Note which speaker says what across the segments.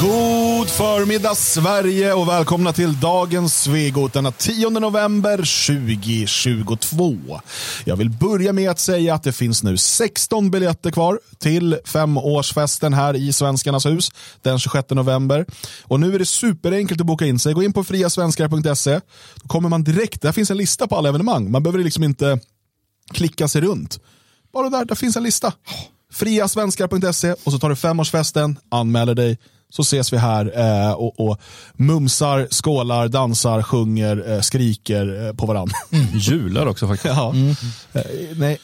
Speaker 1: God förmiddag Sverige och välkomna till dagens Svegot denna 10 november 2022. Jag vill börja med att säga att det finns nu 16 biljetter kvar till femårsfesten här i Svenskarnas hus den 26 november. Och nu är det superenkelt att boka in sig. Gå in på friasvenskar.se. Då kommer man direkt, där finns en lista på alla evenemang. Man behöver liksom inte klicka sig runt. Bara där, där finns en lista. Friasvenskar.se och så tar du femårsfesten, anmäler dig så ses vi här eh, och, och mumsar, skålar, dansar, sjunger, eh, skriker eh, på varandra.
Speaker 2: Mm. Jular också faktiskt.
Speaker 1: ja. Mm. Eh, nej.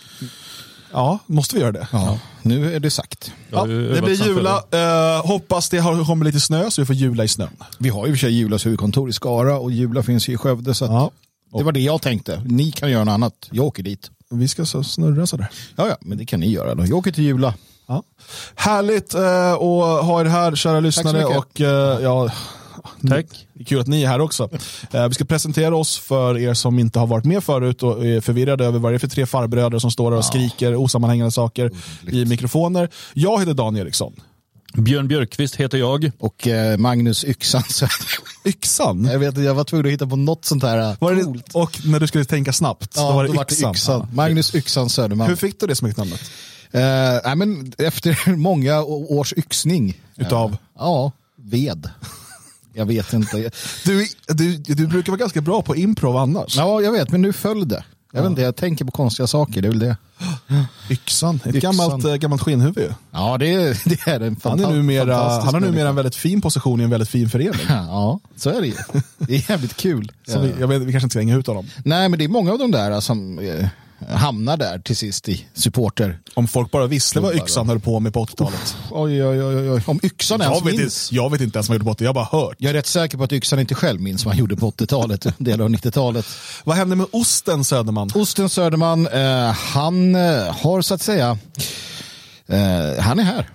Speaker 1: ja, måste vi göra det?
Speaker 3: Ja, nu är det sagt.
Speaker 1: Ja, det blir jula. Eh, hoppas det har kommer lite snö så vi får jula i snön.
Speaker 3: Vi har ju för sig Julas huvudkontor i Skara och Jula finns ju i Skövde. Så ja. Det var det jag tänkte. Ni kan göra något annat. Jag åker dit.
Speaker 1: Vi ska så snurra sådär.
Speaker 3: Ja, ja, men det kan ni göra då. Jag åker till Jula.
Speaker 1: Ja. Härligt eh, att ha er här kära lyssnare. Och, eh, ja,
Speaker 2: Tack.
Speaker 1: Det är kul att ni är här också. Eh, vi ska presentera oss för er som inte har varit med förut och är förvirrade över vad det är för tre farbröder som står och ja. skriker osammanhängande saker i mikrofoner. Jag heter Dan Eriksson.
Speaker 2: Björn Björkqvist heter jag.
Speaker 3: Och eh, Magnus Yxan.
Speaker 1: Yxan?
Speaker 3: Jag, vet, jag var tvungen att hitta på något sånt här
Speaker 1: eh, var det, Och när du skulle tänka snabbt,
Speaker 3: ja,
Speaker 1: då var det
Speaker 3: då
Speaker 1: Yxan.
Speaker 3: Var det yxan. Magnus Yxan Söderman.
Speaker 1: Hur fick du det smeknamnet?
Speaker 3: Uh, men efter många års yxning.
Speaker 1: Utav? Uh,
Speaker 3: ja, ved. Jag vet inte.
Speaker 1: Du, du, du brukar vara ganska bra på improv annars.
Speaker 3: Ja, jag vet, men nu föll det. Jag ja. vet inte, jag tänker på konstiga saker, det är väl det.
Speaker 1: Yxan, ett Yxan. Gammalt, äh, gammalt skinnhuvud
Speaker 3: Ja, det är, det är en
Speaker 1: han, är numera, han har numera en väldigt fin position i en väldigt fin förening.
Speaker 3: Ja, så är det ju. Det är jävligt kul.
Speaker 1: Så vi, jag vet, vi kanske inte ska hänga ut honom.
Speaker 3: Nej, men det är många av de där som eh, hamnar där till sist i supporter.
Speaker 1: Om folk bara visste vad yxan höll på med på 80-talet.
Speaker 3: Oj, oj, oj, oj. Om yxan
Speaker 1: ens vet minns. Inte, jag vet inte ens vad han gjorde på 80 jag har bara hört.
Speaker 3: Jag är rätt säker på att yxan inte själv minns vad han gjorde på 80-talet, delar av 90-talet.
Speaker 1: Vad hände med Osten Söderman?
Speaker 3: Osten Söderman, eh, han eh, har så att säga, eh, han är här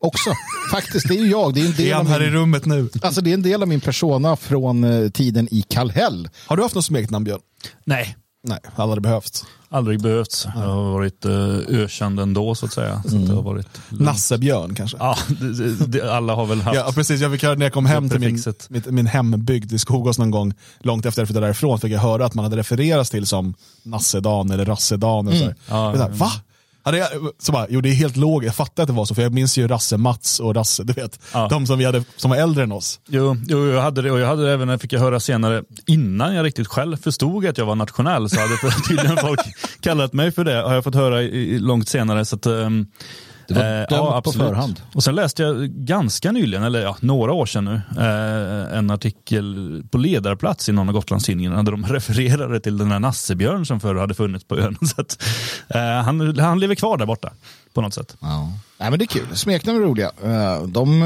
Speaker 3: också. Faktiskt, det är ju jag. Det är, en del
Speaker 1: är han här min, i rummet nu?
Speaker 3: Alltså, det är en del av min persona från uh, tiden i Kallhäll.
Speaker 1: Har du haft något smeknamn, Björn?
Speaker 2: Nej.
Speaker 1: Nej, aldrig behövts.
Speaker 2: Aldrig behövts. Jag har varit uh, ökänd ändå så att säga. Så mm. det har varit
Speaker 1: Nassebjörn kanske?
Speaker 2: Ja, det, det, alla har väl haft.
Speaker 1: Ja, precis. Jag fick höra när jag kom hem till min, min, min hembygd i Skogås någon gång, långt efter jag flyttade därifrån, fick jag höra att man hade refererats till som Nassedan eller Rassedan. Mm. Ja, ja, Va? Hade jag, så bara, jo det är helt logiskt, jag fattar att det var så, för jag minns ju Rasse Mats och Rasse, du vet, ja. de som, vi hade, som var äldre än oss.
Speaker 2: Jo, jo jag hade det och jag hade det även, fick jag höra senare, innan jag riktigt själv förstod att jag var nationell så hade tydligen folk kallat mig för det, har jag fått höra i, långt senare. Så att, um,
Speaker 3: det var eh, ja, på förhand.
Speaker 2: Och sen läste jag ganska nyligen, eller ja, några år sedan nu, eh, en artikel på ledarplats i någon av Gotlandstidningarna där de refererade till den här Nassebjörn som förr hade funnits på ön. Så att, eh, han, han lever kvar där borta på något sätt.
Speaker 3: Ja. Nej, men det är kul, smeknamn är roliga. Eh, de,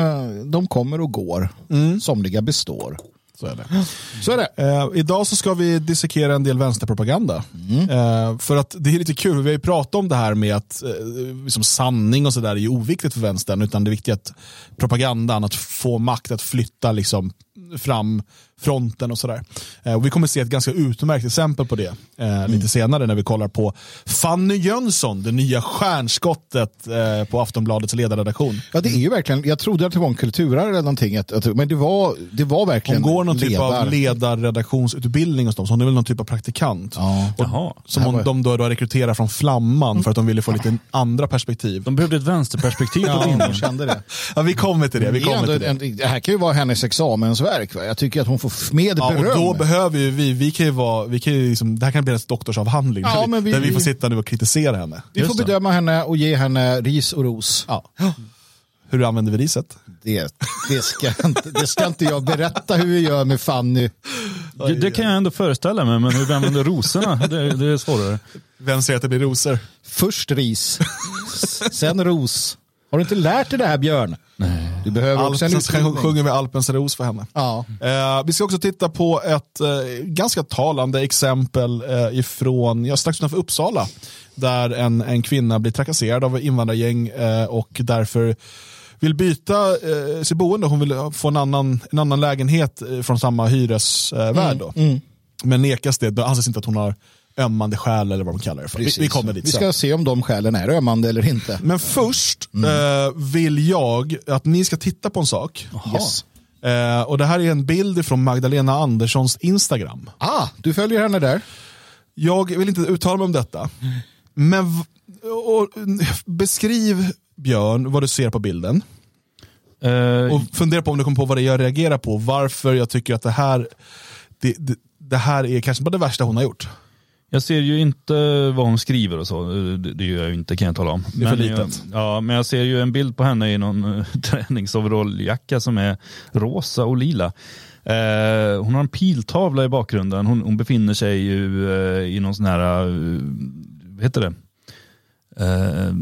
Speaker 3: de kommer och går, mm. somliga består.
Speaker 1: Så är det. Så är det. Eh, idag så ska vi dissekera en del vänsterpropaganda. Mm. Eh, för att det är lite kul, vi har ju pratat om det här med att eh, liksom sanning och sådär är ju oviktigt för vänstern, utan det viktiga är att propagandan, att få makt att flytta liksom fram fronten och sådär. Eh, och vi kommer se ett ganska utmärkt exempel på det eh, mm. lite senare när vi kollar på Fanny Jönsson, det nya stjärnskottet eh, på Aftonbladets ledarredaktion.
Speaker 3: Ja, det är ju verkligen, jag trodde att det var en kulturare eller någonting, att, att, men det var, det var verkligen
Speaker 1: Hon går någon ledar. typ av ledarredaktionsutbildning hos dem, så hon är väl någon typ av praktikant.
Speaker 3: Ja.
Speaker 1: Och, som hon, de då, då rekryterar från Flamman för att de ville få lite andra perspektiv.
Speaker 2: De behövde ett vänsterperspektiv
Speaker 3: på ja, de kände det.
Speaker 1: Ja, vi kommer till det. Vi kommer till det.
Speaker 3: En, det här kan ju vara hennes examensverk. Va? Jag tycker att hon får med
Speaker 1: ja,
Speaker 3: beröm.
Speaker 1: Och då behöver ju vi, vi kan ju vara, vi kan ju liksom, det här kan bli en doktorsavhandling ja, där, vi, där vi får sitta nu och kritisera henne.
Speaker 3: Vi får bedöma henne och ge henne ris och ros.
Speaker 1: Ja. Hur använder vi riset?
Speaker 3: Det, det, ska, inte, det ska inte jag berätta hur vi gör med Fanny.
Speaker 2: Det, det kan jag ändå föreställa mig, men hur vi använder rosorna, det, det är svårare.
Speaker 1: Vem säger att det blir rosor?
Speaker 3: Först ris, sen ros. Har du inte lärt dig det här Björn?
Speaker 2: Nej.
Speaker 3: Du behöver också en
Speaker 1: utbildning. sjunger vi Alpens ros för henne.
Speaker 3: Ja.
Speaker 1: Eh, vi ska också titta på ett eh, ganska talande exempel eh, ifrån, ja, strax utanför Uppsala. Där en, en kvinna blir trakasserad av invandrargäng eh, och därför vill byta eh, sitt boende. Hon vill få en annan, en annan lägenhet eh, från samma hyresvärd. Mm. Mm. Men nekas det, det anses inte att hon har ömmande själ eller vad de kallar det för. Vi, vi kommer dit
Speaker 3: Vi
Speaker 1: sen.
Speaker 3: ska se om de skälen är ömmande eller inte.
Speaker 1: Men först
Speaker 3: Mm.
Speaker 1: eh, vill jag att ni ska titta på en sak.
Speaker 3: Yes.
Speaker 1: Eh, och Det här är en bild från Magdalena Anderssons Instagram.
Speaker 3: Ah, du följer henne där.
Speaker 1: Jag vill inte uttala mig om detta. Men och, beskriv Björn vad du ser på bilden.
Speaker 2: Eh,
Speaker 1: Och fundera på om du kommer på vad det är jag reagerar på. Varför jag tycker att det här, det, det, det här är kanske bara det värsta hon har gjort.
Speaker 2: Jag ser ju inte vad hon skriver och så. Det, gör jag ju inte kan jag tala om.
Speaker 1: Det är för
Speaker 2: Men
Speaker 1: litet.
Speaker 2: Jag, ja, men jag ser ju en bild på henne i någon uh, träningsoveralljacka som är rosa och lila. Eh, hon har en piltavla i bakgrunden. Hon, hon befinner sig ju eh, i någon sån här, uh, vad heter det? Eh,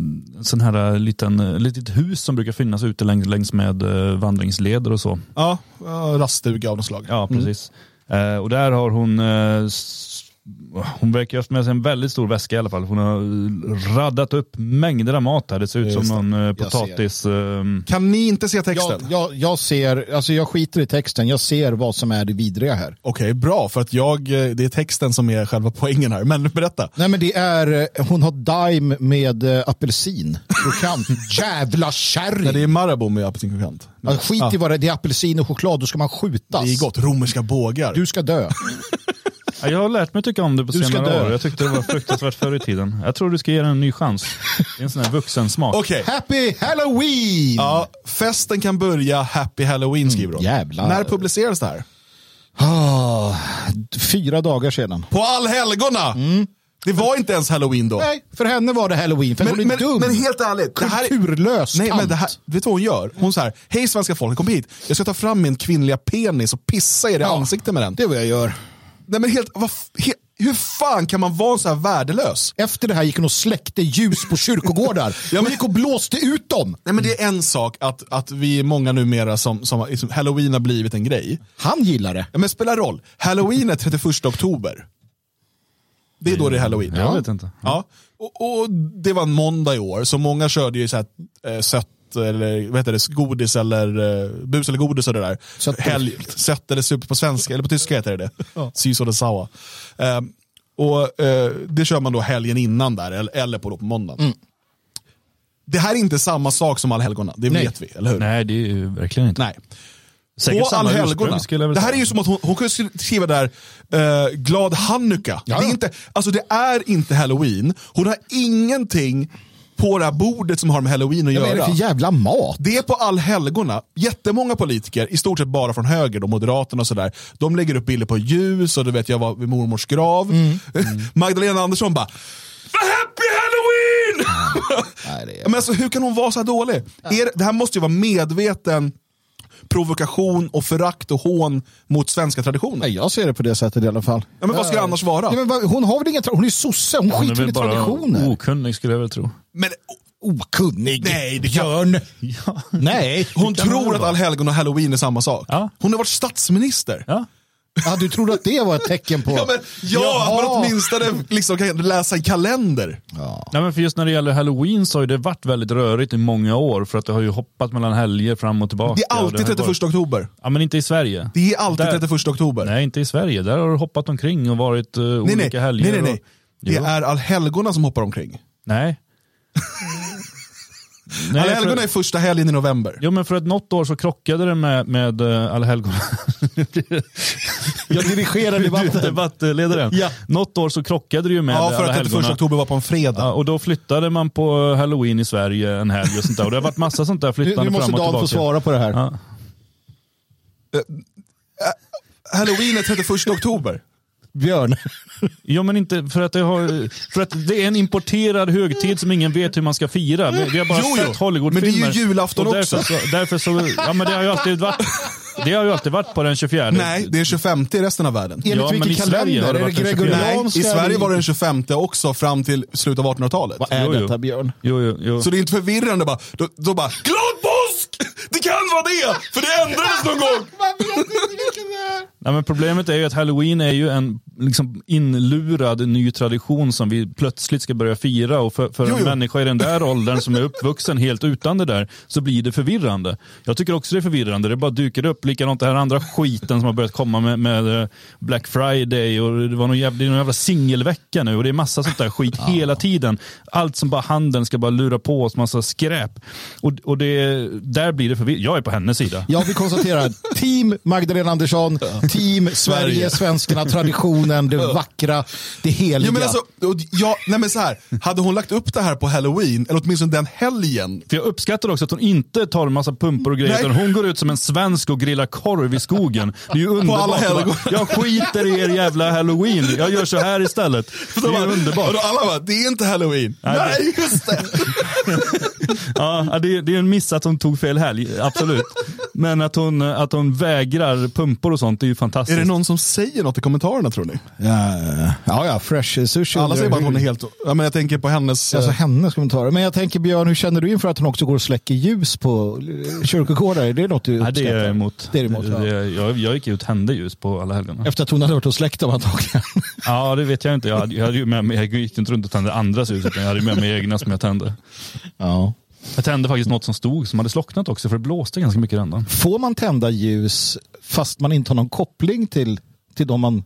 Speaker 2: sån här liten, litet hus som brukar finnas ute längs, längs med eh, vandringsleder och så.
Speaker 1: Ja, raststuga av något slag.
Speaker 2: Ja, precis. Eh, och där har hon, eh, hon verkar ha haft med sig en väldigt stor väska i alla fall. Hon har raddat upp mängder av mat här. Det ser ut
Speaker 1: Just
Speaker 2: som någon eh, potatis. Eh,
Speaker 1: Kan ni inte se
Speaker 3: Jag,
Speaker 1: texten?
Speaker 3: jag, jag ser, alltså jag skiter i texten, jag ser vad som är det vidriga här.
Speaker 1: Okej, bra. För att jag, eh, det är texten som är själva poängen här. Men berätta.
Speaker 3: Nej men det är, hon har Daim med apelsin. Krokant. Jävla kärring.
Speaker 1: Nej, det är Marabou med apelsinkrokant.
Speaker 3: Alltså, skit i vad det är, det är apelsin och choklad, då ska man skjutas.
Speaker 1: Det är gott. Romerska bågar.
Speaker 3: Du ska dö.
Speaker 2: ja, jag har lärt mig tycka om det på
Speaker 3: Du
Speaker 2: senare år. Jag tyckte det var fruktansvärt förr i tiden. Jag tror du ska ge den en ny chans. Det är en sån här vuxensmak.
Speaker 1: Okej.
Speaker 3: Happy Halloween!
Speaker 1: Ja, festen kan börja Happy Halloween skriver hon.
Speaker 3: jävlar.
Speaker 1: När publiceras det här?
Speaker 3: Ah, fyra dagar sedan.
Speaker 1: På allhelgona! Det var inte ens halloween då.
Speaker 3: Nej, för henne var det halloween, för
Speaker 1: Men,
Speaker 3: hon är
Speaker 1: men,
Speaker 3: dum.
Speaker 1: men helt ärligt. Det här är,
Speaker 3: Kulturlös
Speaker 1: nej, men det här, vet du vad hon gör? Hon säger hej svenska folk, kom hit. Jag ska ta fram min kvinnliga penis och pissa er i
Speaker 3: Ja,
Speaker 1: ansiktet med den.
Speaker 3: Det är vad jag gör.
Speaker 1: Nej, men helt, vad, f- he, hur fan kan man vara så här värdelös?
Speaker 3: Efter det här gick hon och släckte ljus på kyrkogårdar.
Speaker 1: Ja,
Speaker 3: Hon
Speaker 1: men-
Speaker 3: gick och blåste ut dem.
Speaker 1: Nej, men det är en sak att, att vi är många numera som, som liksom, halloween har blivit en grej.
Speaker 3: Han gillar det.
Speaker 1: Ja, men spelar roll. Halloween är 31 oktober. Det är då det är halloween.
Speaker 2: Jag vet inte.
Speaker 1: Ja. Och, och det var en måndag i år, så många körde ju så här, eh, sött eller vad heter det, godis eller eh, bus eller godis och det där.
Speaker 3: Sött.
Speaker 1: Helg, eller super på svenska, eller på tyska heter det det. Sys och sawa. Eh, och eh, det kör man då helgen innan där, eller, eller på, då på måndagen. Det här är inte samma sak som allhelgona, det
Speaker 3: Nej.
Speaker 1: vet vi, eller hur?
Speaker 2: Nej, det är ju verkligen inte.
Speaker 1: Nej.
Speaker 2: Säkert
Speaker 1: På allhelgona. Det här är ju som att hon, hon kunde skriva där, eh, glad hanukka.
Speaker 3: Ja,
Speaker 1: Det, är
Speaker 3: ja.
Speaker 1: inte, alltså det är inte halloween. Hon har ingenting på det här bordet som har med halloween att
Speaker 3: Vad är
Speaker 1: göra.
Speaker 3: det för jävla mat?
Speaker 1: Det är på allhelgona. Jättemånga politiker, i stort sett bara från höger, då, Moderaterna och sådär, de lägger upp bilder på ljus och du vet jag var vid mormors grav.
Speaker 3: Mm.
Speaker 1: Magdalena Andersson bara Happy halloween!
Speaker 3: Nej, är...
Speaker 1: Men alltså, hur kan hon vara så här dålig? Det- det här måste ju vara medveten provokation och förakt och hån mot svenska traditioner.
Speaker 3: Nej, jag ser det på det sättet i alla fall.
Speaker 1: Ja, men vad ska det annars vara?
Speaker 3: Ja, men vad- hon har väl ingen tra- Hon är sosse, hon
Speaker 2: Hon är
Speaker 3: skiter väl i
Speaker 2: bara
Speaker 3: traditioner.
Speaker 2: okunnig skulle jag väl tro.
Speaker 1: Men
Speaker 3: Okunnig.
Speaker 1: Nej, det kan-
Speaker 3: Björn.
Speaker 2: Ja.
Speaker 3: Nej.
Speaker 1: hon tror att allhelgon och halloween är samma sak.
Speaker 2: Ja.
Speaker 1: Hon har varit statsminister.
Speaker 2: Ja.
Speaker 3: Ja, du trodde att det var ett tecken på...
Speaker 1: Ja, men, ja att man åtminstone liksom kan läsa en kalender.
Speaker 2: Nej, men för just när det gäller halloween så har det varit väldigt rörigt i många år för att det har ju hoppat mellan helger fram och tillbaka.
Speaker 1: Det är alltid
Speaker 2: har
Speaker 1: 31
Speaker 2: varit-
Speaker 1: oktober.
Speaker 2: Ja, men inte i Sverige.
Speaker 1: Det är alltid
Speaker 2: Där-
Speaker 1: 31 oktober.
Speaker 2: Nej, inte i Sverige. Där har det hoppat omkring och varit uh,
Speaker 1: nej,
Speaker 2: olika
Speaker 1: nej, nej,
Speaker 2: helger.
Speaker 1: nej, nej.
Speaker 2: Och...
Speaker 1: Det
Speaker 2: Jo.
Speaker 1: är allhelgona som hoppar omkring.
Speaker 2: Nej. nej
Speaker 1: Allhelgona
Speaker 2: för...
Speaker 1: är första helgen i november.
Speaker 2: Jo, men för att något år så krockade det med, med uh, allhelgona.
Speaker 3: Jag dirigerar debatten.
Speaker 2: debattledaren.
Speaker 3: Ja.
Speaker 2: Något år så krockade det ju med
Speaker 1: Ja, för att 31
Speaker 2: allhelgona.
Speaker 1: oktober var på en fredag.
Speaker 2: Ja, och då flyttade man på halloween i Sverige en helg och sånt där. Och det har varit massa sånt där
Speaker 3: Nu,
Speaker 2: flyttande
Speaker 3: nu måste
Speaker 2: fram och
Speaker 3: Dan
Speaker 2: tillbaka.
Speaker 3: få svara på det här.
Speaker 2: Ja.
Speaker 1: Halloween är 31 oktober.
Speaker 3: Björn.
Speaker 2: Jo men inte för att, det har, för att det är en importerad högtid som ingen vet hur man ska fira. Vi vi har bara
Speaker 1: Jo, jo,
Speaker 2: sett Hollywoodfilmer.
Speaker 1: men det är ju julafton
Speaker 2: Och därför
Speaker 1: också.
Speaker 2: Så, därför så, ja men det har ju alltid varit, det har ju alltid varit på den 24.
Speaker 1: Nej, det är 25 i resten av världen.
Speaker 3: Enligt
Speaker 2: Ja,
Speaker 3: vilken
Speaker 2: i Sverige
Speaker 3: kalender? Är det
Speaker 2: varit den 24.
Speaker 1: Nej,
Speaker 3: gregorianska?
Speaker 1: i Sverige var det den 25 också fram till slutet av 1800-talet.
Speaker 3: Vad är
Speaker 2: Jo, jo.
Speaker 3: detta Björn?
Speaker 2: Jo, jo, jo.
Speaker 1: Så det är inte förvirrande bara. Då, då bara, glad påsk! Det kan vara det! För det ändrades någon gång!
Speaker 3: Man vet inte vilken det är.
Speaker 2: Nej, men problemet är ju att halloween är ju en liksom, inlurad ny tradition som vi plötsligt ska börja fira. Och för, för
Speaker 1: Jo,
Speaker 2: en
Speaker 1: jo.
Speaker 2: människa i den där åldern som är uppvuxen helt utan det där så blir det förvirrande. Jag tycker också det är förvirrande. Det bara dyker upp likadant det här andra skiten som har börjat komma med, med eh, Black Friday och det var någon jävla, någon jävla singelvecka nu och det är massa sånt där skit hela tiden. Allt som bara handeln ska bara lura på oss massa skräp. Och, och det, där blir det förvirrande. Jag är på hennes sida.
Speaker 3: Ja, vi konstaterar. Team Magdalena Andersson, team Sverige, svenskarna, traditionen, det vackra, det heliga.
Speaker 1: Ja, men alltså, och jag, nej men så här, hade hon lagt upp det här på halloween, eller åtminstone den helgen,
Speaker 2: För jag uppskattar också att hon inte tar en massa pumpor och grejer,
Speaker 1: Nej.
Speaker 2: utan hon går ut som en svensk och grillar korv i skogen. Det är ju underbart.
Speaker 1: alla helgon.
Speaker 2: Jag skiter i er jävla halloween, jag gör så här istället. Det är
Speaker 1: Och
Speaker 2: underbart.
Speaker 1: då alla bara, det är inte halloween.
Speaker 2: Nej,
Speaker 1: Nej, just det.
Speaker 2: Ja, det, är, det är en miss att hon tog fel helg, absolut. Men att hon, att hon vägrar pumpor och sånt, är ju fantastiskt.
Speaker 1: Är det någon som säger något i kommentarerna tror ni?
Speaker 3: Ja, ja, ja, fresh sushi.
Speaker 1: Alla säger bara att hon är helt, ja, men jag tänker på hennes,
Speaker 3: Alltså
Speaker 1: eh,
Speaker 3: hennes kommentarer. Men jag tänker Björn, hur känner du inför att hon också går och släcker ljus på eh, kyrkogårdar? Är det något du
Speaker 2: Nej, det är
Speaker 3: uppskattar?
Speaker 2: jag emot.
Speaker 3: Det är emot, ja.
Speaker 2: Det- jag, jag gick ut och tände ljus på alla helgerna.
Speaker 3: Efter att hon hade varit och släckt dem antagligen.
Speaker 2: Ja, det vet jag inte. Jag, hade, jag, hade ju med mig, jag gick inte runt och tände andras ljus, utan jag hade med mig egna som jag tände.
Speaker 3: Ja.
Speaker 2: Jag tände faktiskt något som stod, som hade slocknat också, för det blåste ganska mycket i den.
Speaker 3: Får man tända ljus fast man inte har någon koppling till, till de man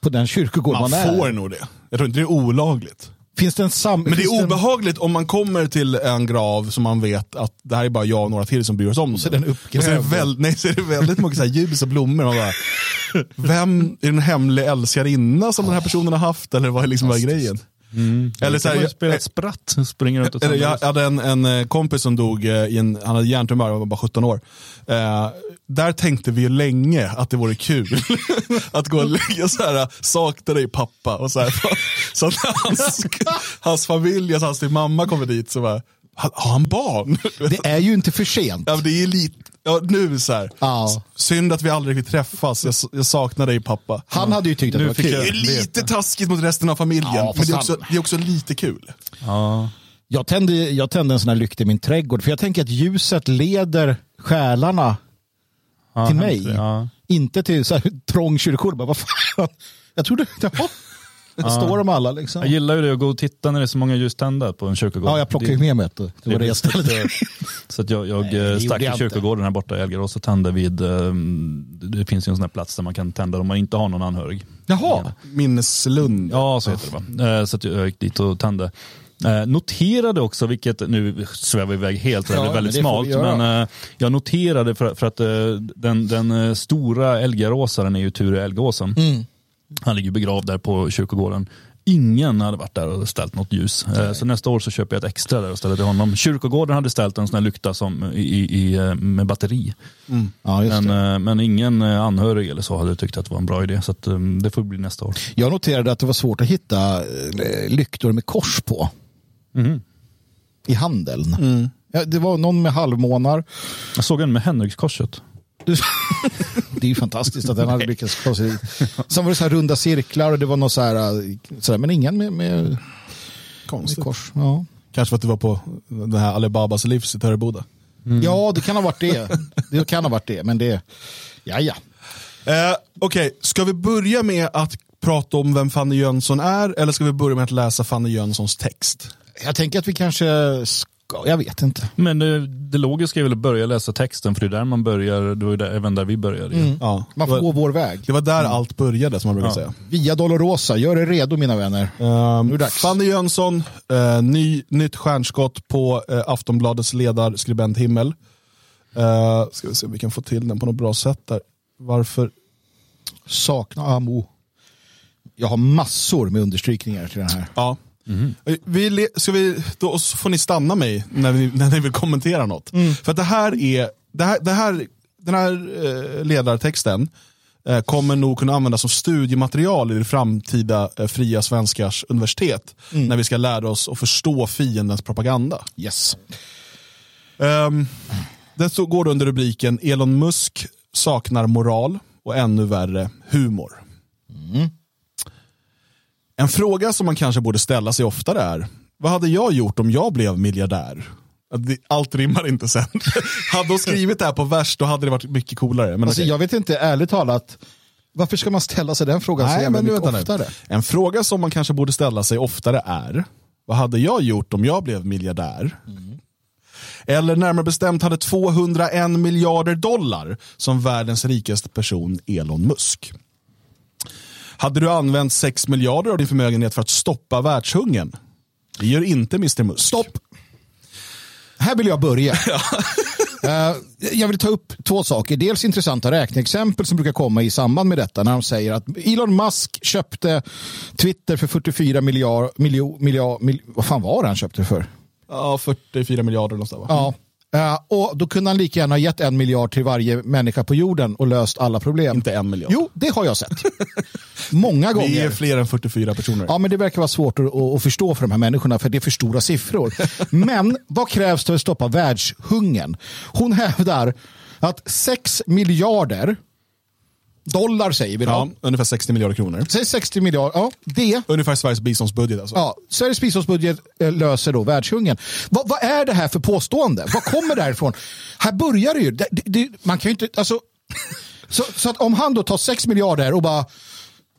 Speaker 3: på den kyrkogård man,
Speaker 1: man
Speaker 3: är?
Speaker 1: får nog det. Jag tror inte det är olagligt.
Speaker 3: Finns det en sam...
Speaker 1: Men det är
Speaker 3: en-
Speaker 1: obehagligt om man kommer till en grav som man vet att det här är bara jag och några till som bryr oss om.
Speaker 3: så är den
Speaker 1: Och så är det,
Speaker 3: uppgrävd.
Speaker 1: väl, nej, så är det väldigt mycket så här ljus och blommor. Man bara, vem är en hemlig älskarinna som den här personen har haft? Eller vad är liksom vad är grejen? Eller så här,
Speaker 2: här, spelat
Speaker 1: jag,
Speaker 2: spratt, springer runt och
Speaker 1: eller jag hade en, en eh, kompis som dog, eh, i en, han hade hjärntumör, han var bara 17 år. Eh, där tänkte vi ju länge att det vore kul att gå och lägga så här, sakna dig pappa. Och så här, så att hans, hans familj, alltså hans mamma kommer dit så bara, har har han barn?
Speaker 3: Det är ju inte för sent.
Speaker 1: Ja, det är lite, ja, nu så här.
Speaker 3: Ja.
Speaker 1: Synd att vi aldrig fick träffas, jag, jag saknar dig pappa.
Speaker 3: Han hade ju tyckt att det var kul.
Speaker 1: Det är lite taskigt mot resten av familjen,
Speaker 3: Ja,
Speaker 1: men det är, också, det är också lite kul.
Speaker 2: Ja.
Speaker 3: Jag tände, jag tände en sån här lykta i min trädgård för jag tänker att ljuset leder själarna
Speaker 2: Ja,
Speaker 3: till mig.
Speaker 2: Ja.
Speaker 3: Inte till så här trång kyrkogård. Bara, Vad fan? Jag trodde, jaha. Där står de alla liksom.
Speaker 2: Jag gillar ju det att gå och titta när det är så många ljus tända på en kyrkogård.
Speaker 3: Ja, jag plockade ju med mig ett. Det
Speaker 2: Det
Speaker 3: var det jag ställde.
Speaker 2: Så att jag, jag
Speaker 3: Nej, det
Speaker 2: stack
Speaker 3: jag
Speaker 2: i
Speaker 3: inte.
Speaker 2: kyrkogården här borta i Elgarås och tände vid, eh, det finns ju en sån här plats där man kan tända om man inte har någon anhörig.
Speaker 3: Jaha.
Speaker 1: Minneslund.
Speaker 2: Ja, så heter det va. Eh, Så att jag gick dit och tände. Eh, noterade också, vilket nu svävar vi iväg helt, det
Speaker 3: Ja,
Speaker 2: är
Speaker 3: men
Speaker 2: väldigt
Speaker 3: det
Speaker 2: smalt, men eh, jag noterade för, för att eh, den, den eh, stora Elgaråsaren är ju Ture Elgåsen.
Speaker 3: Mm.
Speaker 2: Han ligger begravd där på kyrkogården. Ingen hade varit där och ställt något ljus. Eh, Så nästa år så köper jag ett extra där och ställer till honom. Kyrkogården hade ställt en sån här lykta som, i, i, eh, med batteri.
Speaker 3: Ja, just
Speaker 2: Men, eh, men ingen anhörig eller så hade tyckt att det var en bra idé. Så att, det får bli nästa år.
Speaker 3: Jag noterade att det var svårt att hitta lyktor med kors på
Speaker 2: Mhm.
Speaker 3: i handeln. Ja, det var någon med halvmånar.
Speaker 2: Jag såg en med Henrikskorset.
Speaker 3: Du- Det är ju fantastiskt att den hade lyckats ta sig dit. Sen var det så här runda cirklar och det var något så här, eh, så här men ingen med, med, med kors. Ja.
Speaker 1: Kanske för att det var på den här Alibabas livs i Töreboda.
Speaker 3: ja, det kan ha varit det. Det kan ha varit det, men det, ja ja.
Speaker 1: Eh, Okej, ska vi börja med att prata om vem Fanny Jönsson är eller ska vi börja med att läsa Fanny Jönssons text?
Speaker 3: Jag tänker att vi kanske ska, jag vet inte.
Speaker 2: Men det, det logiska är väl att börja läsa texten för det är där man börjar, det var ju där, även där vi började. ju.
Speaker 1: Ja,
Speaker 3: Man får gå vår väg.
Speaker 1: det var där allt började som man brukar
Speaker 2: Ja.
Speaker 1: säga.
Speaker 3: Via Dolorosa, gör er redo mina vänner.
Speaker 1: Um,
Speaker 3: Nu är det dags.
Speaker 1: Fanny Jönsson, eh, ny, nytt stjärnskott på eh, Aftonbladets ledarskribent Himmel. Uh, ska vi se om vi kan få till den på något bra sätt där. Varför?
Speaker 3: Sakna Amo. Jag har massor med understrykningar till den här.
Speaker 1: Ja. Eh, Vi, ska vi, då får ni stanna mig när, vi, när ni vill kommentera något. För att det här är, det här, det här, den här eh, ledartexten eh, kommer nog kunna användas som studiematerial i det framtida fria svenskars universitet. När vi ska lära oss att förstå fiendens propaganda.
Speaker 3: Yes.
Speaker 1: Um, så går under rubriken Elon Musk saknar moral och ännu värre humor. En fråga som man kanske borde ställa sig oftare är, vad hade jag gjort om jag blev miljardär? Allt rimmar inte sen. hade de skrivit det här på vers då hade det varit mycket coolare. Men
Speaker 3: Alltså,
Speaker 1: okej.
Speaker 3: jag vet inte, ärligt talat, Varför ska man ställa sig den frågan så
Speaker 1: Nej,
Speaker 3: jävla
Speaker 1: men nu
Speaker 3: mycket
Speaker 1: vänta nu.
Speaker 3: oftare?
Speaker 1: En fråga som man kanske borde ställa sig oftare är, vad hade jag gjort om jag blev miljardär? Eller närmare bestämt hade 201 miljarder dollar som världens rikaste person Elon Musk. Hade du använt 6 miljarder av din förmögenhet för att stoppa världshungern? Det gör inte Mr Musk.
Speaker 3: Stopp! Här vill jag börja. Eh, jag vill ta upp två saker. Dels intressanta räkneexempel som brukar komma i samband med detta när de säger att Elon Musk köpte Twitter för 44 miljard, miljo, miljard, mil, vad fan var det han köpte det för?
Speaker 1: Ja, 44 miljarder någonstans va?
Speaker 3: Ja. Eh, och då kunde han lika gärna ha gett en miljard till varje människa på jorden och löst alla problem.
Speaker 1: Inte en miljard.
Speaker 3: Jo, det har jag sett. Många gånger.
Speaker 1: Vi är fler än 44 personer.
Speaker 3: Ja, men det verkar vara svårt att, att förstå för de här människorna för det är för stora siffror. Men vad krävs det för att stoppa världshungern? Hon hävdar att 6 miljarder dollar säger vi då.
Speaker 1: Ja, ungefär 60 miljarder kronor.
Speaker 3: Säg 60 miljarder. Ja, det.
Speaker 1: Ungefär Sveriges biståndsbudget alltså.
Speaker 3: Ja, Sveriges biståndsbudget eh, löser då världshungern. Vad, vad är det här för påstående? Vad kommer det här ifrån? Här börjar det ju. Det, det, det, man kan ju inte, alltså, så, så att om han då tar 6 miljarder och bara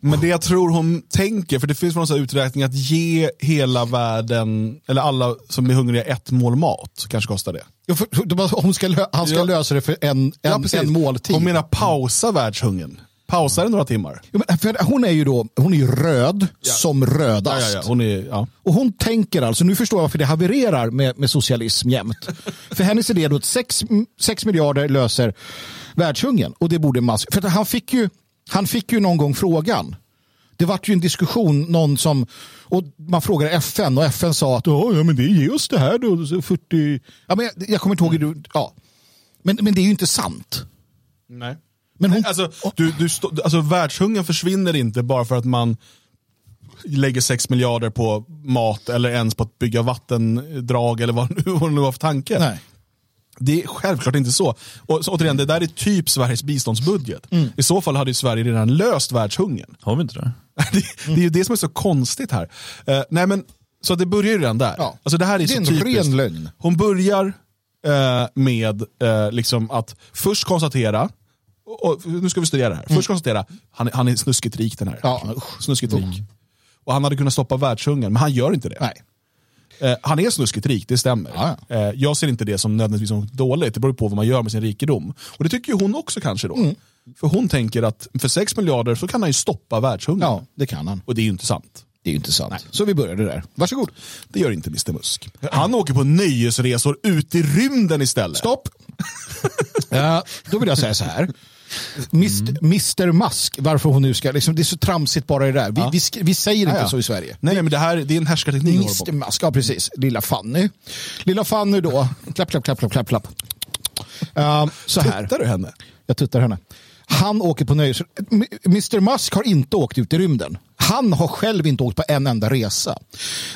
Speaker 1: Men det jag tror hon tänker, för det finns någon uträkning att ge hela världen, eller alla som är hungriga ett mål mat, kanske kostar det.
Speaker 3: Ja, för, hon ska lö, han ska
Speaker 1: Ja.
Speaker 3: lösa det för en, en,
Speaker 1: precis.
Speaker 3: en måltid.
Speaker 1: Hon menar pausa världshungern. Pausa det några timmar.
Speaker 3: Men för hon är ju då hon är ju röd som
Speaker 1: Ja,
Speaker 3: rödast.
Speaker 1: ja, ja. Hon är, ja.
Speaker 3: Och hon tänker alltså, nu förstår jag varför det havererar med, med socialism jämt. för hennes idé är då att 6 miljarder löser världshungern. Och det borde Musk, för han fick ju, han fick ju någon gång frågan. Det vart ju en diskussion, någon som, och man frågade FN och FN sa att "Ja, ja, men det är just det här då, så 40, ja, men jag, jag kommer inte ihåg hur du, ja. Men, men det är ju inte sant.
Speaker 1: Nej.
Speaker 3: Men hon,
Speaker 1: Alltså, du, du stå, alltså, världshungern försvinner inte bara för att man lägger 6 miljarder på mat eller ens på att bygga vattendrag eller vad nu- hon nu har för tanke.
Speaker 3: nej.
Speaker 1: Det är självklart inte så. Och så, återigen, det där är typ Sveriges biståndsbudget.
Speaker 3: Mm.
Speaker 1: I så fall hade ju Sverige redan löst världshungern.
Speaker 2: Har vi inte det?
Speaker 1: det, det är ju det som är så konstigt här. Eh, nej men, så det börjar ju redan där.
Speaker 3: Ja.
Speaker 1: Alltså det här är,
Speaker 3: Det är
Speaker 1: så
Speaker 3: en
Speaker 1: typiskt.
Speaker 3: ren lögn.
Speaker 1: Hon börjar eh, med eh, liksom att först konstatera, och, nu ska vi studera det här. Först konstatera, han, är- han är snuskigt rik den här.
Speaker 3: Mm. Ja, usch.
Speaker 1: Snuskigt rik. Och han hade kunnat stoppa världshungern, men han gör inte det.
Speaker 3: Nej.
Speaker 1: Eh, han är snuskigt rik, det stämmer.
Speaker 3: Ja,
Speaker 1: Eh, jag ser inte det som nödvändigtvis som dåligt, det beror på vad man gör med sin rikedom. Och det tycker ju hon också kanske då.
Speaker 3: Mm.
Speaker 1: För hon tänker att för 6 miljarder så kan han ju stoppa världshungern.
Speaker 3: Ja, det kan han.
Speaker 1: Och det är ju inte sant.
Speaker 3: Det är ju inte sant. Så vi började där. Varsågod.
Speaker 1: Det gör inte Mr Musk. Han åker på nöjesresor ut i rymden istället.
Speaker 3: Stopp. Ja, då vill jag säga så här. Mr, Mr Musk, varför hon nu ska, liksom, det är så tramsigt bara det där. Vi, vi, sk- vi säger inte
Speaker 1: Ja, ja.
Speaker 3: så i Sverige.
Speaker 1: Nej, men det här det är en härskarteknik.
Speaker 3: Mr. Musk, ja precis. Lilla Fanny. Lilla Fanny då, klapp, klapp, klapp, klapp, klapp, klapp. Uh, så här.
Speaker 1: Tuttar du henne?
Speaker 3: Jag tuttar henne. Han åker på nöjes... Mr Musk har inte åkt ut i rymden. Han har själv inte åkt på en enda resa.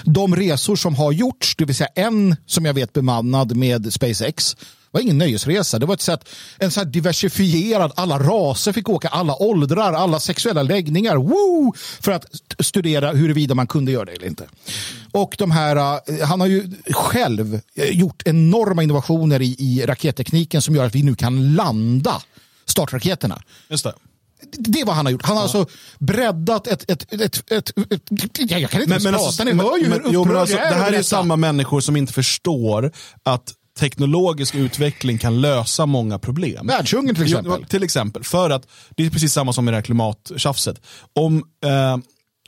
Speaker 3: De resor som har gjorts, det vill säga en som jag vet bemannad med SpaceX, var ingen nöjesresa. Det var ett sätt, en så diversifierad, alla raser fick åka, alla åldrar, alla sexuella läggningar, woo, för att st- studera huruvida man kunde göra det eller inte. Och de här, eh, han har ju själv eh, gjort enorma innovationer i, i rakettekniken som gör att vi nu kan landa startraketerna.
Speaker 1: Just det.
Speaker 3: Det är vad han har gjort. Han har alltså breddat ett... ett, ett, ett, ja, jag kan inte ens prata, ni hör ju hur
Speaker 1: men- men
Speaker 3: upprörd
Speaker 1: alltså,
Speaker 3: jag är
Speaker 1: Det här är ju samma människor som inte förstår att teknologisk utveckling kan lösa många problem.
Speaker 3: Världshungern till
Speaker 1: Jo,
Speaker 3: exempel.
Speaker 1: till exempel. För att det är precis samma som med det här klimattjafset. Om eh,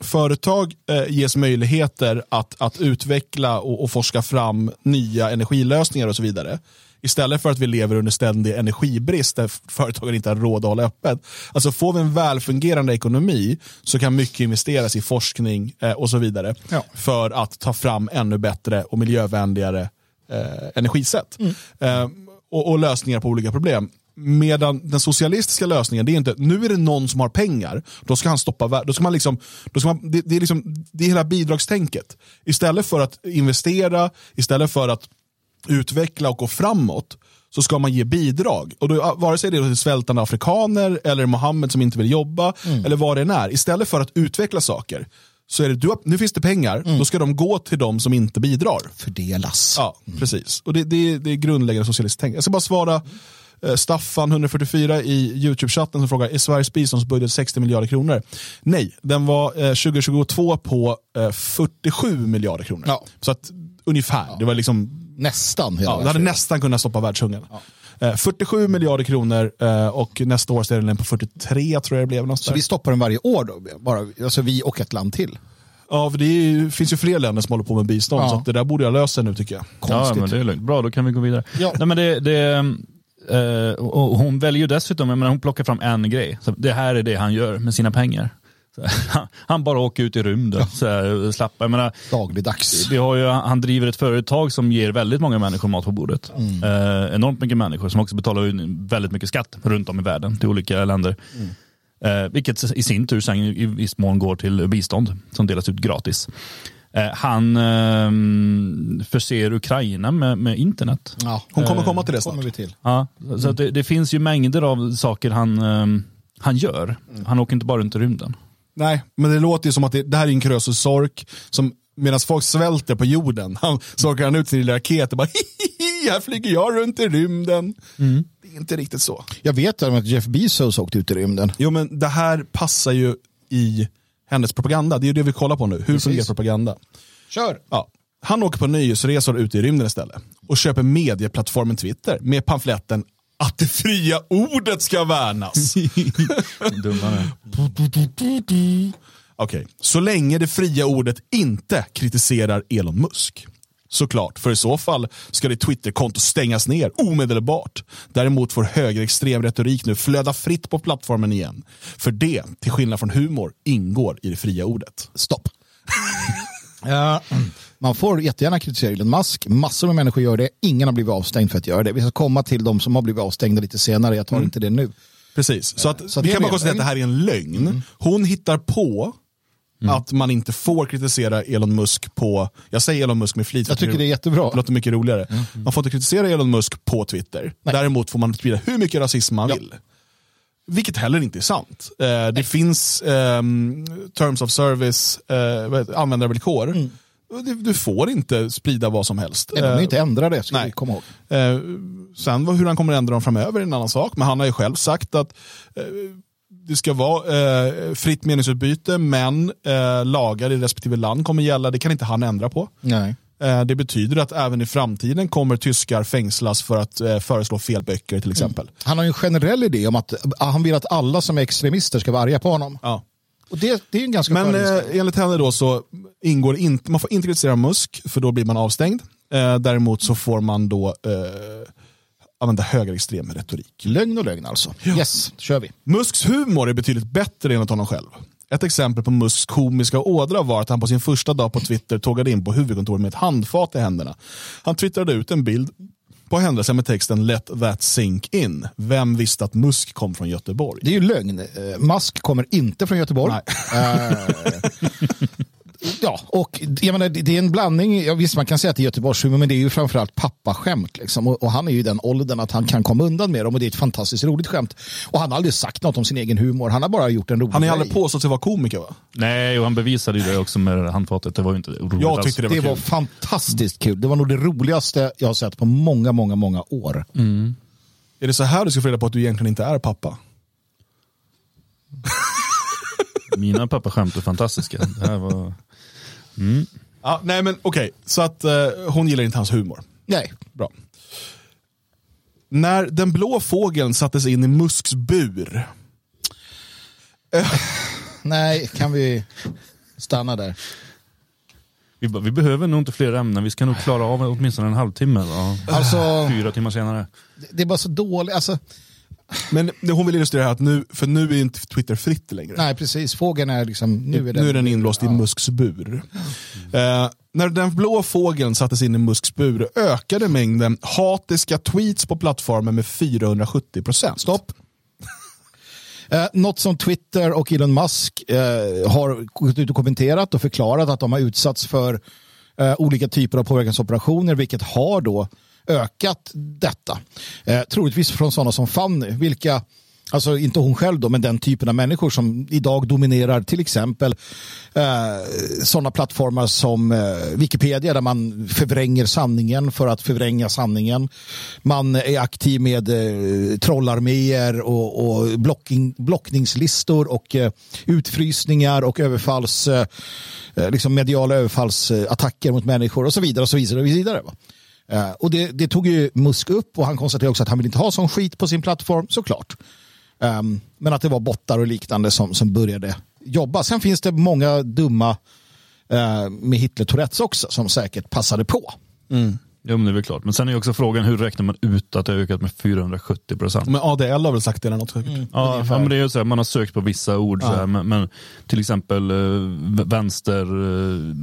Speaker 1: företag eh, ges möjligheter att, att utveckla och, och forska fram nya energilösningar och så vidare. Istället för att vi lever under ständig energibrist där företagen inte har råd att hålla öppet. Alltså får vi en välfungerande ekonomi så kan mycket investeras i forskning eh, och så vidare.
Speaker 3: Ja.
Speaker 1: För att ta fram ännu bättre och miljövänligare eh, energisätt. Eh, och, och lösningar på olika problem. Medan den socialistiska lösningen, det är inte nu är det någon som har pengar, då ska han stoppa vär- då ska man liksom, då ska man, det, det, är liksom, det är hela bidragstänket. Istället för att investera, istället för att utveckla och gå framåt, så ska man ge bidrag. Och då, vare sig det är till svältande afrikaner, eller Mohammed som inte vill jobba, eller vad det än är. Istället för att utveckla saker, så är det, du, nu finns det pengar, då ska de gå till de som inte bidrar.
Speaker 3: Fördelas.
Speaker 1: Ja, precis. Och det, det, det är grundläggande socialistiskt tänk. Jag ska bara svara Eh, Staffan 144 i YouTube-chatten som frågar, är Sveriges biståndsbudget 60 miljarder kronor? Nej, den var eh, 2022 på eh, 47 miljarder kronor.
Speaker 3: Ja.
Speaker 1: Så att ungefär, det var liksom
Speaker 3: Nästan. hela
Speaker 1: Ja, det hade nästan kunnat stoppa världshungern. Eh, 47 miljarder kronor eh, och nästa år så är den på 43 tror jag det blev.
Speaker 3: Så
Speaker 1: Någonstans
Speaker 3: vi stoppar den varje år då? Bara, alltså vi och ett land till.
Speaker 1: Ja, för det ju- finns ju fler länder som håller på med bistånd
Speaker 3: Ja.
Speaker 1: så att det där borde jag lösa nu tycker jag.
Speaker 2: Ja, men det är lugnt. Bra, då kan vi gå vidare.
Speaker 3: Ja.
Speaker 2: Nej, men det, det, eh, och hon väljer ju dessutom, jag menar, hon plockar fram en grej. Så det här är det han gör med sina pengar. Han- bara åker ut i rymden. Så här, slappar. Jag menar,
Speaker 3: Dagligdags.
Speaker 2: vi har ju, han driver ett företag som ger väldigt många människor mat på bordet. Eh, enormt mycket människor som också betalar väldigt mycket skatt runt om i världen till olika länder. Eh, vilket i sin tur sen i viss mån går till bistånd som delas ut gratis. Eh, han eh, förser Ukraina med, med internet.
Speaker 3: Ja.
Speaker 1: Hon kommer komma till det snart.
Speaker 3: kommer vi till.
Speaker 2: Ja, så att det, det finns ju mängder av saker han, eh, han gör. Han åker inte bara runt i rymden.
Speaker 1: Nej, men det låter ju som att det, det här är en Krösus Sork som medan folk svälter på jorden, han, så åker han ut sin lilla raket och bara hihihi, här flyger jag runt i rymden. Det är inte riktigt så.
Speaker 3: Jag vet att Jeff Bezos åkte ut i rymden.
Speaker 1: Jo men det här passar ju i hennes propaganda, det är ju det vi kollar på nu. Hur fungerar propaganda?
Speaker 3: Kör!
Speaker 1: Ja. Han åker på nöjesresor ute i rymden istället och köper medieplattformen Twitter med pamfletten att det fria ordet ska värnas. Okej, så länge det fria ordet inte kritiserar Elon Musk. Såklart, för i så fall ska det Twitterkonto stängas ner omedelbart. Däremot får högerextrem retorik nu flöda fritt på plattformen igen. För det, till skillnad från humor, ingår i det fria ordet.
Speaker 3: Stopp. Ja, man får jättegärna kritisera Elon Musk. Massor med människor gör det. Ingen har blivit avstängd för att göra det. Vi ska komma till de som har blivit avstängda lite senare. Jag tar inte det nu.
Speaker 1: Precis, så, att,
Speaker 3: Så
Speaker 1: vi
Speaker 3: det
Speaker 1: kan bara konstatera att det här är en lögn. Hon hittar på att man inte får kritisera Elon Musk på, jag säger Elon Musk med flit.
Speaker 3: Jag tycker
Speaker 1: att
Speaker 3: det är jättebra.
Speaker 1: Det låter mycket roligare. Man får inte kritisera Elon Musk på Twitter. Däremot får man sprida hur mycket rasism man
Speaker 3: Ja.
Speaker 1: vill. Vilket heller inte är sant. Eh, det finns ehm, terms of service, eh, användarvillkor.
Speaker 3: Mm.
Speaker 1: Du, får inte sprida vad som helst.
Speaker 3: Nej, de
Speaker 1: Eh,
Speaker 3: ju inte ändrat det, ska
Speaker 1: nej.
Speaker 3: vi komma ihåg.
Speaker 1: Eh, sen hur han kommer ändra dem framöver är en annan sak. Men han har ju själv sagt att eh, det ska vara eh, fritt meningsutbyte men eh, lagar i respektive land kommer gälla. Det kan inte han ändra på.
Speaker 3: Nej.
Speaker 1: Eh, det betyder att även i framtiden kommer tyskar fängslas för att eh, föreslå fel böcker till exempel.
Speaker 3: Han har ju en generell idé om att han vill att alla som är extremister ska vara arga på honom.
Speaker 1: Ja.
Speaker 3: Och det, det är en ganska
Speaker 1: Men eh, enligt henne då så ingår inte, man får inte kritisera Musk för då blir man avstängd. Eh, däremot så får man då eh, använda högerextrem retorik.
Speaker 3: Lögn och lögn alltså. Yes, då kör vi.
Speaker 1: Musks humor är betydligt bättre enligt honom själv. Ett exempel på Musks komiska ådra var att han på sin första dag på Twitter tågade in på huvudkontoret med ett handfat i händerna. Han twittrade ut en bild på händelsen med texten “Let that sink in”. Vem visste att Musk kom från Göteborg?
Speaker 3: Det är ju lögn. Eh, Musk kommer inte från Göteborg. Ja, och jag menar, det är en blandning. Ja, visst, man kan säga att det är Göteborgshumor, men det är ju framförallt pappaskämt. Liksom. Och, och han är ju i den åldern att han kan komma undan med dem och det är ett fantastiskt roligt skämt. Och han har aldrig sagt något om sin egen humor. Han har bara gjort en rolig
Speaker 1: Han har
Speaker 3: grej.
Speaker 1: aldrig påstått sig vara komiker va?
Speaker 2: Nej, och han bevisade ju det också med handfatet. Det var ju inte roligt
Speaker 1: Jag tyckte det var
Speaker 3: Det
Speaker 1: kul.
Speaker 3: var fantastiskt kul. Det var nog det roligaste jag har sett på många, många, många år.
Speaker 1: Är det så här du ska få reda på att du egentligen inte är pappa?
Speaker 2: Mina pappaskämt är fantastiska. Det här var...
Speaker 1: Ja, nej men okej, så att eh, hon gillar inte hans humor.
Speaker 3: Nej,
Speaker 1: Bra. När den blå fågeln sattes in i Musks bur
Speaker 3: nej, kan vi stanna där?
Speaker 2: Vi, vi behöver nog inte fler ämnen. Vi ska nog klara av åtminstone en halvtimme.
Speaker 3: Alltså,
Speaker 2: Fyra timmar senare.
Speaker 3: det är bara så dåligt. Alltså,
Speaker 1: Men hon vill illustrera att nu, för nu är inte Twitter fritt längre.
Speaker 3: nej, precis. Fågeln är liksom, nu är den,
Speaker 1: Nu är den inlåst i Musks bur. Eh, när den blå fågeln sattes in i Musks bur ökade mängden hatiska tweets på plattformen med 470 procent.
Speaker 3: Stopp. Eh, något som Twitter och Elon Musk eh, har gått ut och kommenterat och förklarat att de har utsatts för eh, olika typer av påverkansoperationer, vilket har då ökat detta. Eh, troligtvis från sådana som Fanny, vilka Alltså inte hon själv då, men den typen av människor som idag dominerar till exempel eh, sådana plattformar som eh, Wikipedia där man förvränger sanningen för att förvränga sanningen. Man är aktiv med eh, trollarméer och, och blocking, blockningslistor och eh, utfrysningar och överfalls, eh, eh liksom mediala överfallsattacker mot människor och så vidare. Och så vidare, och så vidare va? Uh, och det, det, tog ju Musk upp och han konstaterade också att han vill inte ha sån skit på sin plattform, såklart. Um, men att det var bottar och liknande som, som började jobba. Sen finns det många dumma uh, med Hitler-Tourettes också som säkert passade på.
Speaker 2: Mm. Jo, men det är väl klart. Men sen är också frågan hur räknar man ut att det har ökat med 470 procent?
Speaker 1: Men ADL har väl sagt det eller något?
Speaker 2: Mm. Ja, ja, men det är ju så här, man har sökt på vissa ord, ja. så här, men, men, till exempel uh, vänster uh,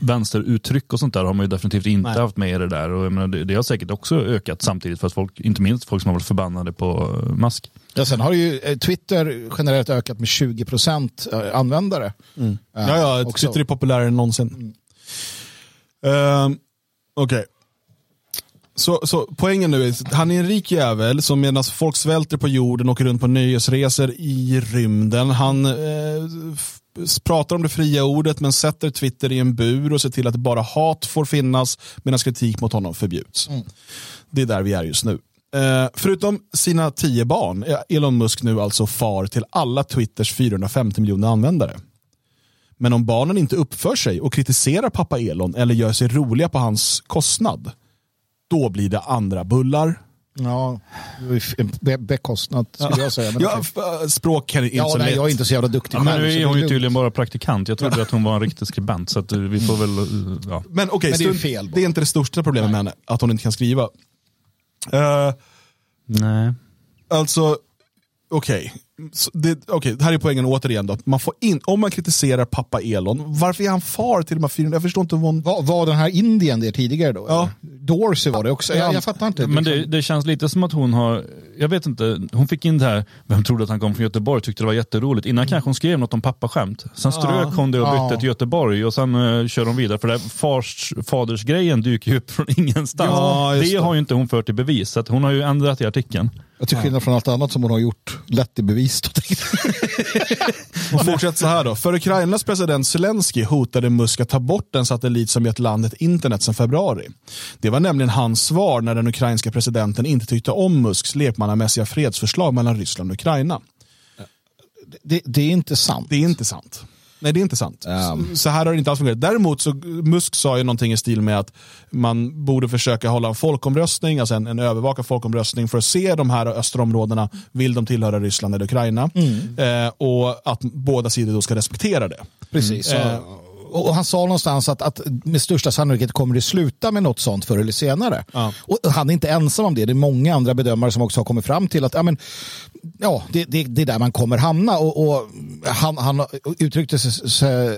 Speaker 2: vänsteruttryck och sånt där har man ju definitivt inte Nej. haft med i det där. Och menar, det, det, har säkert också ökat samtidigt för att folk, inte minst folk som har varit förbannade på uh, mask.
Speaker 3: Ja, sen har ju eh, Twitter generellt ökat med 20 procent eh, användare.
Speaker 1: Mm. Ja, ja, också. Twitter är populärare än någonsin. Mm. Uh, Okej. Okay. Så, så poängen nu är han är en rik jävel som medan folk svälter på jorden åker runt på nöjesresor i rymden. Han eh, pratar om det fria ordet men sätter Twitter i en bur och ser till att bara hat får finnas medan kritik mot honom förbjuds. Mm. Det är där vi är just nu. Eh, förutom sina tio barn är Elon Musk nu alltså far till alla Twitters 450 miljoner användare. Men om barnen inte uppför sig och kritiserar pappa Elon eller gör sig roliga på hans kostnad, då blir det andra bullar,
Speaker 3: Ja, be bekostnad skulle jag säga. Men
Speaker 1: ja, språk kan inte
Speaker 3: ja,
Speaker 1: så
Speaker 3: nej,
Speaker 1: lätt.
Speaker 3: Jag är inte så jävla duktig
Speaker 2: ja, Men nu är hon ju tydligen bara praktikant. Jag trodde att hon var en riktig skribent. Så att vi får väl,
Speaker 1: ja. Men okej, okay, det, är fel det är inte det största problemet nej. med henne, att hon inte kan skriva. Uh,
Speaker 2: nej.
Speaker 1: Alltså, okej. Okay det, okay, här är poängen återigen. Då. Man får in, om man kritiserar pappa Elon, varför är han far till de här fyra? Jag förstår inte. Hon...
Speaker 3: Var, var den här Indien det tidigare då?
Speaker 1: Ja.
Speaker 3: Dorsey var det också. Jag, jag fattar inte.
Speaker 2: Men det, liksom. det, känns lite som att hon har, jag vet inte, hon fick in det här, vem trodde att han kom från Göteborg, tyckte det var jätteroligt. Innan mm. kanske hon skrev något om pappaskämt. Sen strök ja. hon det och bytte ja. till Göteborg och sen uh, kör hon vidare. För det fars, fadersgrejen dyker ju upp från ingenstans. Ja, det, det har ju inte hon fört i bevis, så hon har ju ändrat i artikeln.
Speaker 3: Jag till skillnad från allt annat som hon har gjort lätt i bevis.
Speaker 1: Och fortsätter så här då. För Ukrainas president Zelensky hotade Musk att ta bort den satellit som gett landet internet sedan februari. Det var nämligen hans svar när den ukrainska presidenten inte tyckte om Musks lekmannamässiga fredsförslag mellan Ryssland och Ukraina.
Speaker 3: Det, det är inte sant.
Speaker 1: Det är inte sant. Nej, det är inte sant. Um. Så här har det inte alls fungerat. Däremot så Musk sa ju någonting i stil med att man borde försöka hålla en folkomröstning, alltså en, en övervakad folkomröstning för att se de här östra områdena, vill de tillhöra Ryssland eller Ukraina? Mm. Eh, och att båda sidor då ska respektera det.
Speaker 3: Precis. Mm. Eh, och han sa någonstans att, att med största sannolikhet kommer det sluta med något sånt förr eller senare. Ja. Och han är inte ensam om det. Det är många andra bedömare som också har kommit fram till att ja, men, ja, det, det, det är där man kommer hamna. Och, och han, han, uttryckte,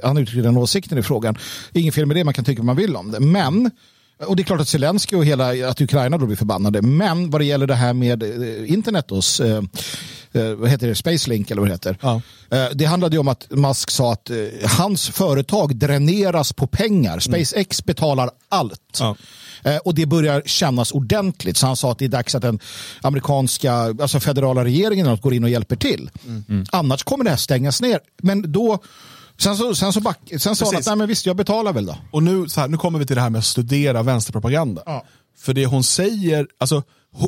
Speaker 3: han uttryckte den åsikten i frågan. Ingen fel med det, man kan tycka vad man vill om det. Men och det är klart att Zelensky och hela att Ukraina då blir förbannade. Men vad det gäller det här med eh, internet hos, eh, eh, vad heter det, Spacelink eller vad det heter. Ja. Eh, det handlade ju om att Musk sa att eh, hans företag dräneras på pengar. SpaceX mm. betalar allt. Ja. Eh, och det börjar kännas ordentligt. Så han sa att det är dags att den amerikanska, alltså federala regeringen går in och hjälper till. Mm. Mm. Annars kommer det här stängas ner. Men då Sen, så, sen, så back, sen sa han att nej, men visst, jag betalar väl då.
Speaker 1: Och nu, så här, nu kommer vi till det här med att studera vänsterpropaganda. Ja. För det hon säger, alltså,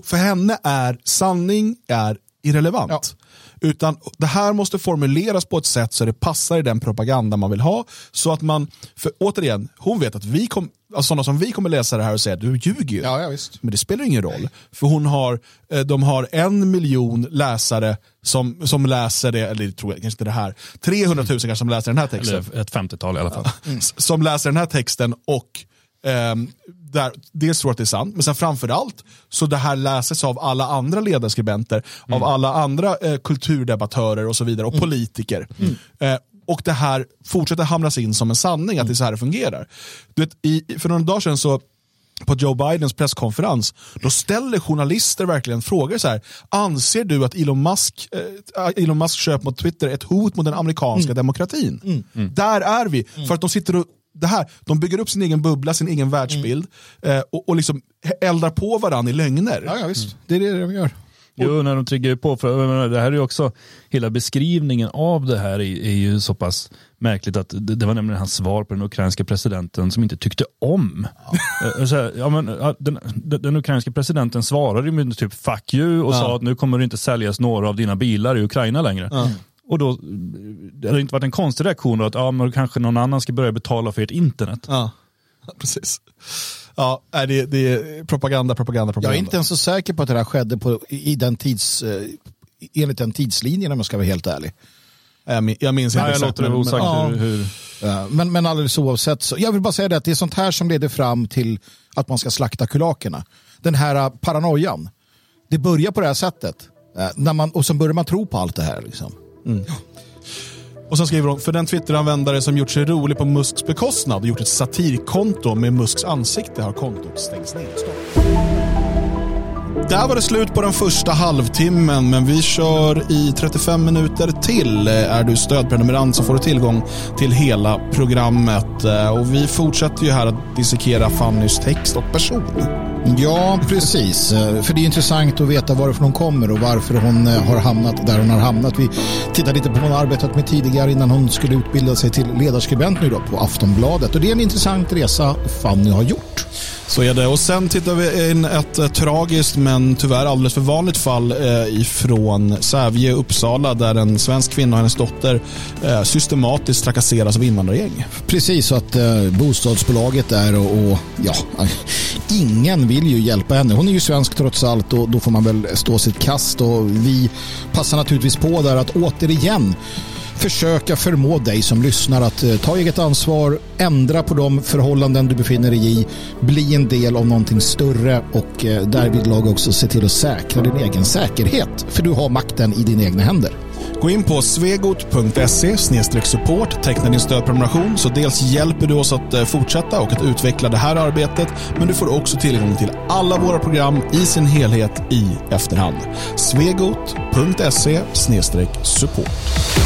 Speaker 1: för henne är sanning är irrelevant. Ja. Utan det här måste formuleras på ett sätt så det passar i den propaganda man vill ha. Så att man, för återigen, hon vet att vi kommer alltså sådana som vi kommer läsa det här och säga du ljuger ju.
Speaker 3: Ja, ja, visst.
Speaker 1: Men det spelar ingen roll. För hon har, eh, de har en miljon läsare som, som läser det, eller tror jag kanske inte det här, 300 000 kanske som läser den här texten.
Speaker 2: Eller ett 50-tal i alla fall.
Speaker 1: Mm. Som läser den här texten och eh, där, dels tror att det är sant, men sen framförallt så det här läses av alla andra ledarskribenter, mm. av alla andra eh, kulturdebattörer och så vidare, och mm. politiker. Mm. Eh, och det här fortsätter hamras in som en sanning, att det är så här det fungerar. Du vet, i, för några dagar sedan så på Joe Bidens presskonferens, då ställer journalister verkligen frågor så här. Anser du att Elon Musk, eh, Elon Musk köp mot Twitter är ett hot mot den amerikanska mm. demokratin? Mm. Där är vi, för att de sitter och det här, de bygger upp sin egen bubbla, sin egen världsbild mm. eh, och, och liksom eldar på varandra i lögner.
Speaker 3: Ja, ja visst. Det är det de gör.
Speaker 2: Jo, när de ju på. För, det här är ju också, hela beskrivningen av det här är, är ju så pass märkligt att det, det, var nämligen hans svar på den ukrainska presidenten som inte tyckte om. Ja. Så här, ja, men, den, den, ukrainska presidenten svarade med typ fuck you och ja. sa att nu kommer det inte säljas några av dina bilar i Ukraina längre. Och då det hade inte varit en konstig reaktion då att ja, men kanske någon annan ska börja betala för ert internet.
Speaker 1: Ja, precis. Ja, det, det är propaganda, propaganda, propaganda.
Speaker 3: Jag är inte ens så säker på att det här skedde på, i den tids, eh, enligt den tidslinjen om jag ska vara helt ärlig.
Speaker 1: Jag minns inte
Speaker 2: Nej, jag låter det osagt
Speaker 3: men,
Speaker 2: hur, hur...
Speaker 3: Ja, men, men alldeles oavsett, så, jag vill bara säga det att det är sånt här som leder fram till att man ska slakta kulakerna. Den här uh, paranoian. Det börjar på det här sättet. Uh, när man, och så börjar man tro på allt det här. Liksom. Mm.
Speaker 1: Och sen skriver hon, för den Twitteranvändare som gjort sig rolig på Musks bekostnad och gjort ett satirkonto med Musks ansikte har kontot stängts ner. Där var det slut på den första halvtimmen, men vi kör i 35 minuter till. Eh, är du stödprenumerant så får du tillgång till hela programmet. Eh, och vi fortsätter ju här att dissekera Fannys text och person.
Speaker 3: Ja, precis. Eh, för det är intressant att veta varifrån hon kommer och varför hon har hamnat där hon har hamnat. Vi tittade lite på vad hon arbetat med tidigare innan hon skulle utbilda sig till ledarskribent nu då på Aftonbladet. Och det är en intressant resa Fanny har gjort.
Speaker 1: Så är det. Och sen tittar vi in ett, tragiskt men tyvärr alldeles för vanligt fall eh, ifrån Sävje, Uppsala där en svensk kvinna och hennes dotter eh, systematiskt trakasseras av invandrargäng.
Speaker 3: Precis, så att eh, bostadsbolaget är och, och, ja, ingen vill ju hjälpa henne. Hon är ju svensk trots allt och då får man väl stå sitt kast och vi passar naturligtvis på där att återigen försöka förmå dig som lyssnar att eh, ta eget ansvar, ändra på de förhållanden du befinner dig i, bli en del av någonting större och eh, därvidlag också se till att säkra din egen säkerhet. För du har makten i dina egna händer.
Speaker 1: Gå in på svegot.se support, teckna din stödprenumeration så dels hjälper du oss att eh, fortsätta och att utveckla det här arbetet men du får också tillgång till alla våra program i sin helhet i efterhand. svegot.se support.